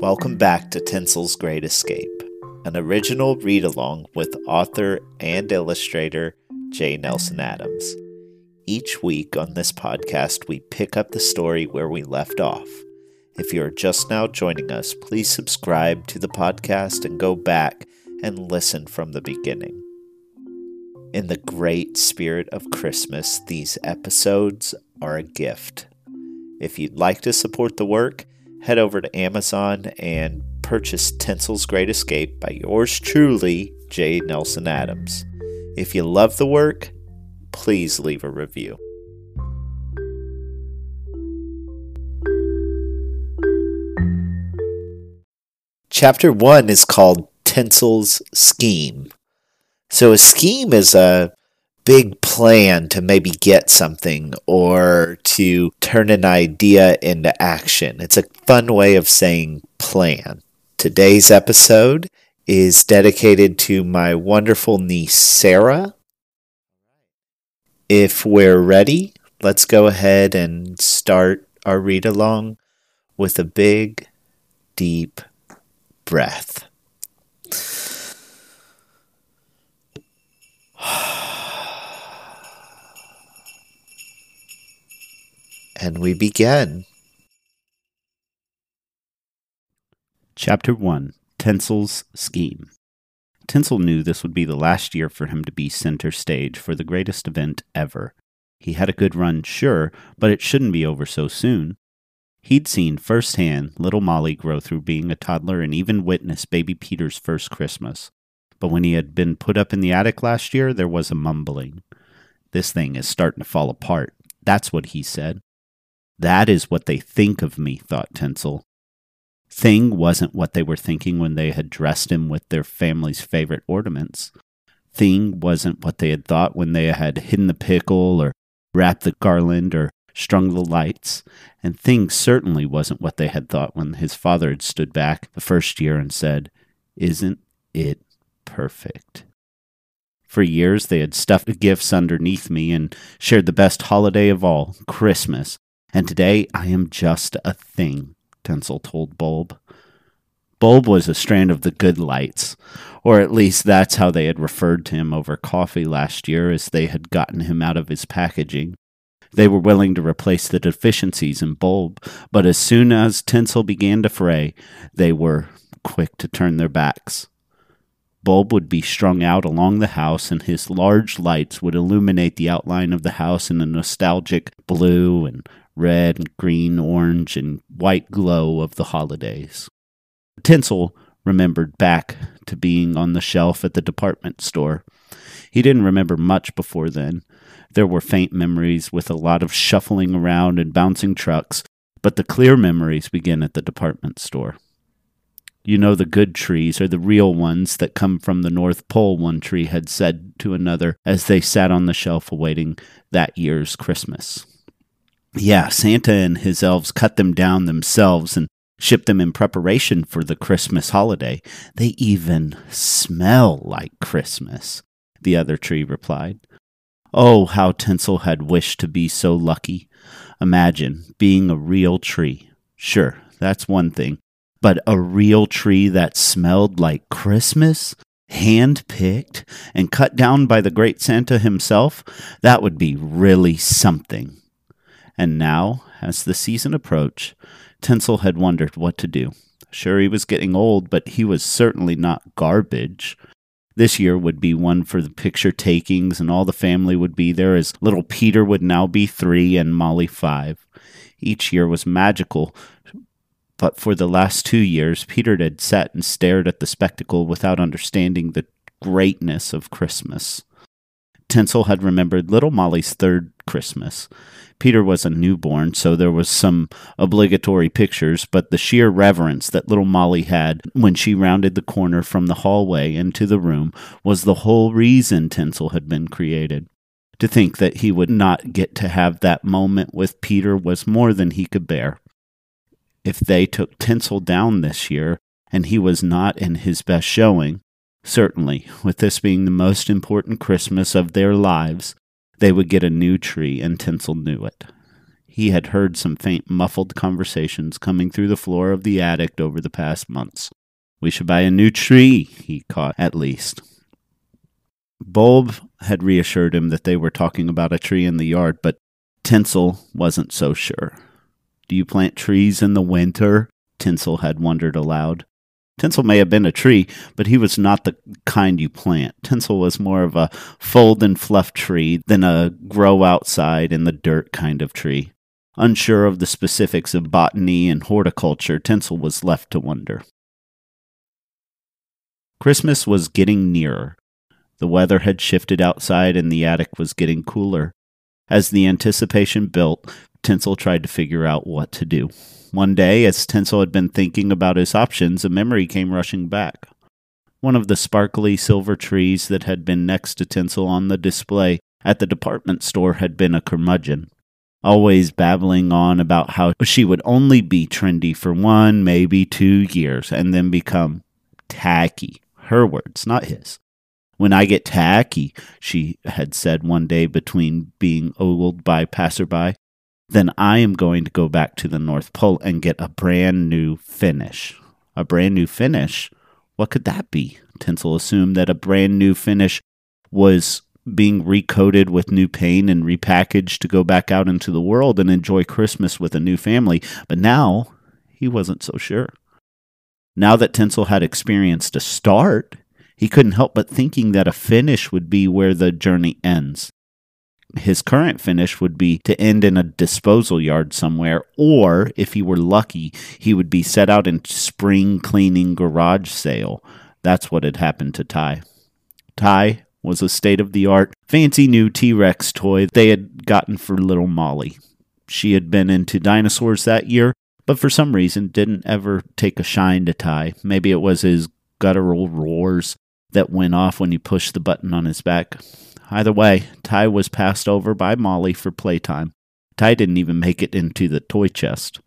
Welcome back to Tinsel's Great Escape, an original read along with author and illustrator J. Nelson Adams. Each week on this podcast, we pick up the story where we left off. If you're just now joining us, please subscribe to the podcast and go back and listen from the beginning. In the great spirit of Christmas, these episodes are a gift. If you'd like to support the work, head over to Amazon and purchase Tinsel's Great Escape by yours truly, J. Nelson Adams. If you love the work, please leave a review. Chapter 1 is called Tinsel's Scheme. So, a scheme is a big plan to maybe get something or to turn an idea into action. It's a fun way of saying plan. Today's episode is dedicated to my wonderful niece, Sarah. If we're ready, let's go ahead and start our read along with a big, deep breath. And we begin. Chapter 1 Tinsel's Scheme. Tinsel knew this would be the last year for him to be center stage for the greatest event ever. He had a good run, sure, but it shouldn't be over so soon. He'd seen firsthand little Molly grow through being a toddler and even witness baby Peter's first Christmas. But when he had been put up in the attic last year, there was a mumbling. This thing is starting to fall apart. That's what he said. That is what they think of me, thought Tinsel. Thing wasn't what they were thinking when they had dressed him with their family's favorite ornaments. Thing wasn't what they had thought when they had hidden the pickle or wrapped the garland or strung the lights. And Thing certainly wasn't what they had thought when his father had stood back the first year and said, Isn't it perfect? For years they had stuffed gifts underneath me and shared the best holiday of all, Christmas, and today I am just a thing, Tinsel told Bulb. Bulb was a strand of the good lights, or at least that's how they had referred to him over coffee last year as they had gotten him out of his packaging. They were willing to replace the deficiencies in Bulb, but as soon as Tinsel began to fray, they were quick to turn their backs. Bulb would be strung out along the house, and his large lights would illuminate the outline of the house in a nostalgic blue and red, green, orange, and white glow of the holidays. Tinsel remembered back to being on the shelf at the department store. He didn't remember much before then. There were faint memories with a lot of shuffling around and bouncing trucks, but the clear memories begin at the department store. You know the good trees are the real ones that come from the North Pole, one tree had said to another as they sat on the shelf awaiting that year's Christmas. Yeah, Santa and his elves cut them down themselves and shipped them in preparation for the Christmas holiday. They even smell like Christmas, the other tree replied. Oh, how Tinsel had wished to be so lucky. Imagine being a real tree. Sure, that's one thing. But a real tree that smelled like Christmas? Hand picked and cut down by the great Santa himself? That would be really something. And now, as the season approached, Tinsel had wondered what to do. Sure, he was getting old, but he was certainly not garbage. This year would be one for the picture takings, and all the family would be there, as little Peter would now be three and Molly five. Each year was magical, but for the last two years, Peter had sat and stared at the spectacle without understanding the greatness of Christmas. Tinsel had remembered little Molly's third Christmas. Peter was a newborn, so there was some obligatory pictures, but the sheer reverence that little Molly had when she rounded the corner from the hallway into the room was the whole reason Tinsel had been created. To think that he would not get to have that moment with Peter was more than he could bear. If they took Tinsel down this year, and he was not in his best showing, certainly, with this being the most important Christmas of their lives, they would get a new tree, and Tinsel knew it. He had heard some faint, muffled conversations coming through the floor of the attic over the past months. We should buy a new tree, he caught at least. Bulb had reassured him that they were talking about a tree in the yard, but Tinsel wasn't so sure. Do you plant trees in the winter? Tinsel had wondered aloud. Tinsel may have been a tree, but he was not the kind you plant. Tinsel was more of a fold and fluff tree than a grow outside in the dirt kind of tree. Unsure of the specifics of botany and horticulture, Tinsel was left to wonder. Christmas was getting nearer. The weather had shifted outside and the attic was getting cooler. As the anticipation built, Tinsel tried to figure out what to do. One day, as Tinsel had been thinking about his options, a memory came rushing back. One of the sparkly silver trees that had been next to Tinsel on the display at the department store had been a curmudgeon, always babbling on about how she would only be trendy for one, maybe two years, and then become tacky. Her words, not his. When I get tacky, she had said one day between being ogled by passerby, then I am going to go back to the North Pole and get a brand new finish. A brand new finish? What could that be? Tinsel assumed that a brand new finish was being recoated with new paint and repackaged to go back out into the world and enjoy Christmas with a new family. But now he wasn't so sure. Now that Tinsel had experienced a start, he couldn't help but thinking that a finish would be where the journey ends. His current finish would be to end in a disposal yard somewhere, or if he were lucky, he would be set out in spring cleaning garage sale. That's what had happened to Ty. Ty was a state of the art, fancy new T Rex toy they had gotten for little Molly. She had been into dinosaurs that year, but for some reason didn't ever take a shine to Ty. Maybe it was his guttural roars that went off when you pushed the button on his back. Either way, Ty was passed over by Molly for playtime. Ty didn't even make it into the toy chest.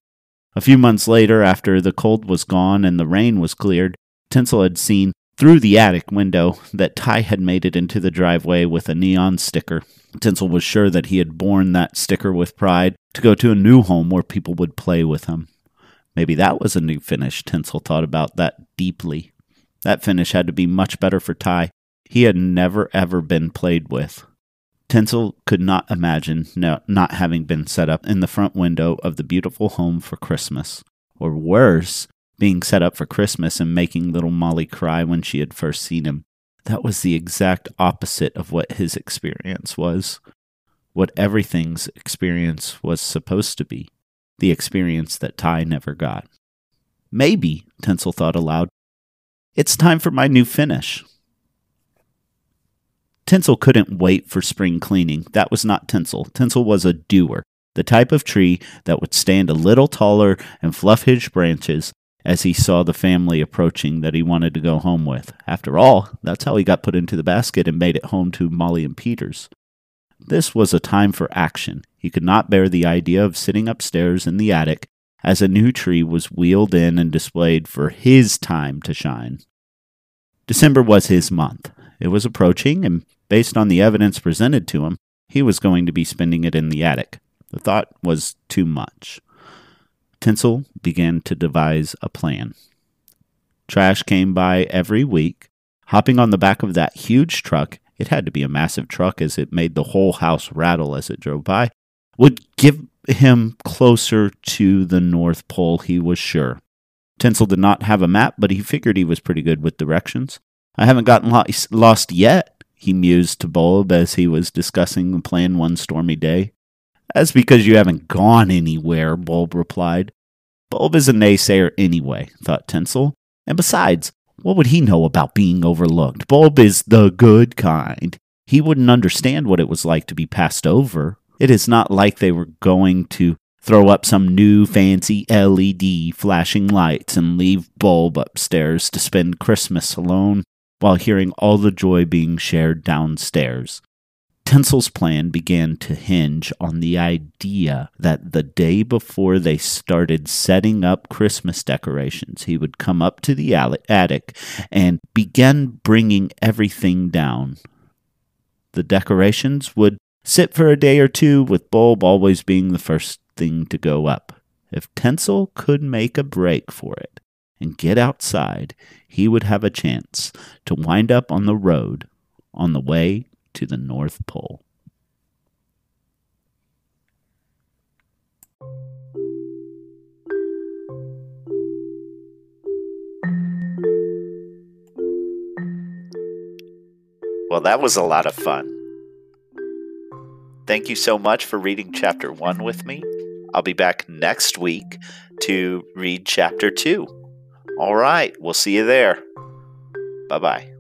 A few months later, after the cold was gone and the rain was cleared, Tinsel had seen through the attic window that Ty had made it into the driveway with a neon sticker. Tinsel was sure that he had borne that sticker with pride to go to a new home where people would play with him. Maybe that was a new finish. Tinsel thought about that deeply. That finish had to be much better for Ty. He had never ever been played with. Tinsel could not imagine no, not having been set up in the front window of the beautiful home for Christmas. Or worse, being set up for Christmas and making little Molly cry when she had first seen him. That was the exact opposite of what his experience was. What everything's experience was supposed to be. The experience that Ty never got. Maybe, Tinsel thought aloud, it's time for my new finish. Tinsel couldn't wait for spring cleaning. That was not Tinsel. Tinsel was a doer, the type of tree that would stand a little taller and fluff his branches as he saw the family approaching that he wanted to go home with. After all, that's how he got put into the basket and made it home to Molly and Peters. This was a time for action. He could not bear the idea of sitting upstairs in the attic as a new tree was wheeled in and displayed for his time to shine. December was his month. It was approaching, and based on the evidence presented to him, he was going to be spending it in the attic. The thought was too much. Tinsel began to devise a plan. Trash came by every week. Hopping on the back of that huge truck, it had to be a massive truck as it made the whole house rattle as it drove by, would give him closer to the North Pole, he was sure. Tinsel did not have a map, but he figured he was pretty good with directions. I haven't gotten lost yet, he mused to Bulb as he was discussing the plan one stormy day. That's because you haven't gone anywhere, Bulb replied. Bulb is a naysayer anyway, thought Tinsel. And besides, what would he know about being overlooked? Bulb is the good kind. He wouldn't understand what it was like to be passed over. It is not like they were going to throw up some new fancy LED flashing lights and leave Bulb upstairs to spend Christmas alone while hearing all the joy being shared downstairs. Tinsel's plan began to hinge on the idea that the day before they started setting up Christmas decorations, he would come up to the attic and begin bringing everything down. The decorations would sit for a day or two, with Bulb always being the first thing to go up. If Tinsel could make a break for it and get outside, he would have a chance to wind up on the road on the way to the North Pole. Well, that was a lot of fun. Thank you so much for reading chapter one with me. I'll be back next week to read chapter two. All right, we'll see you there. Bye bye.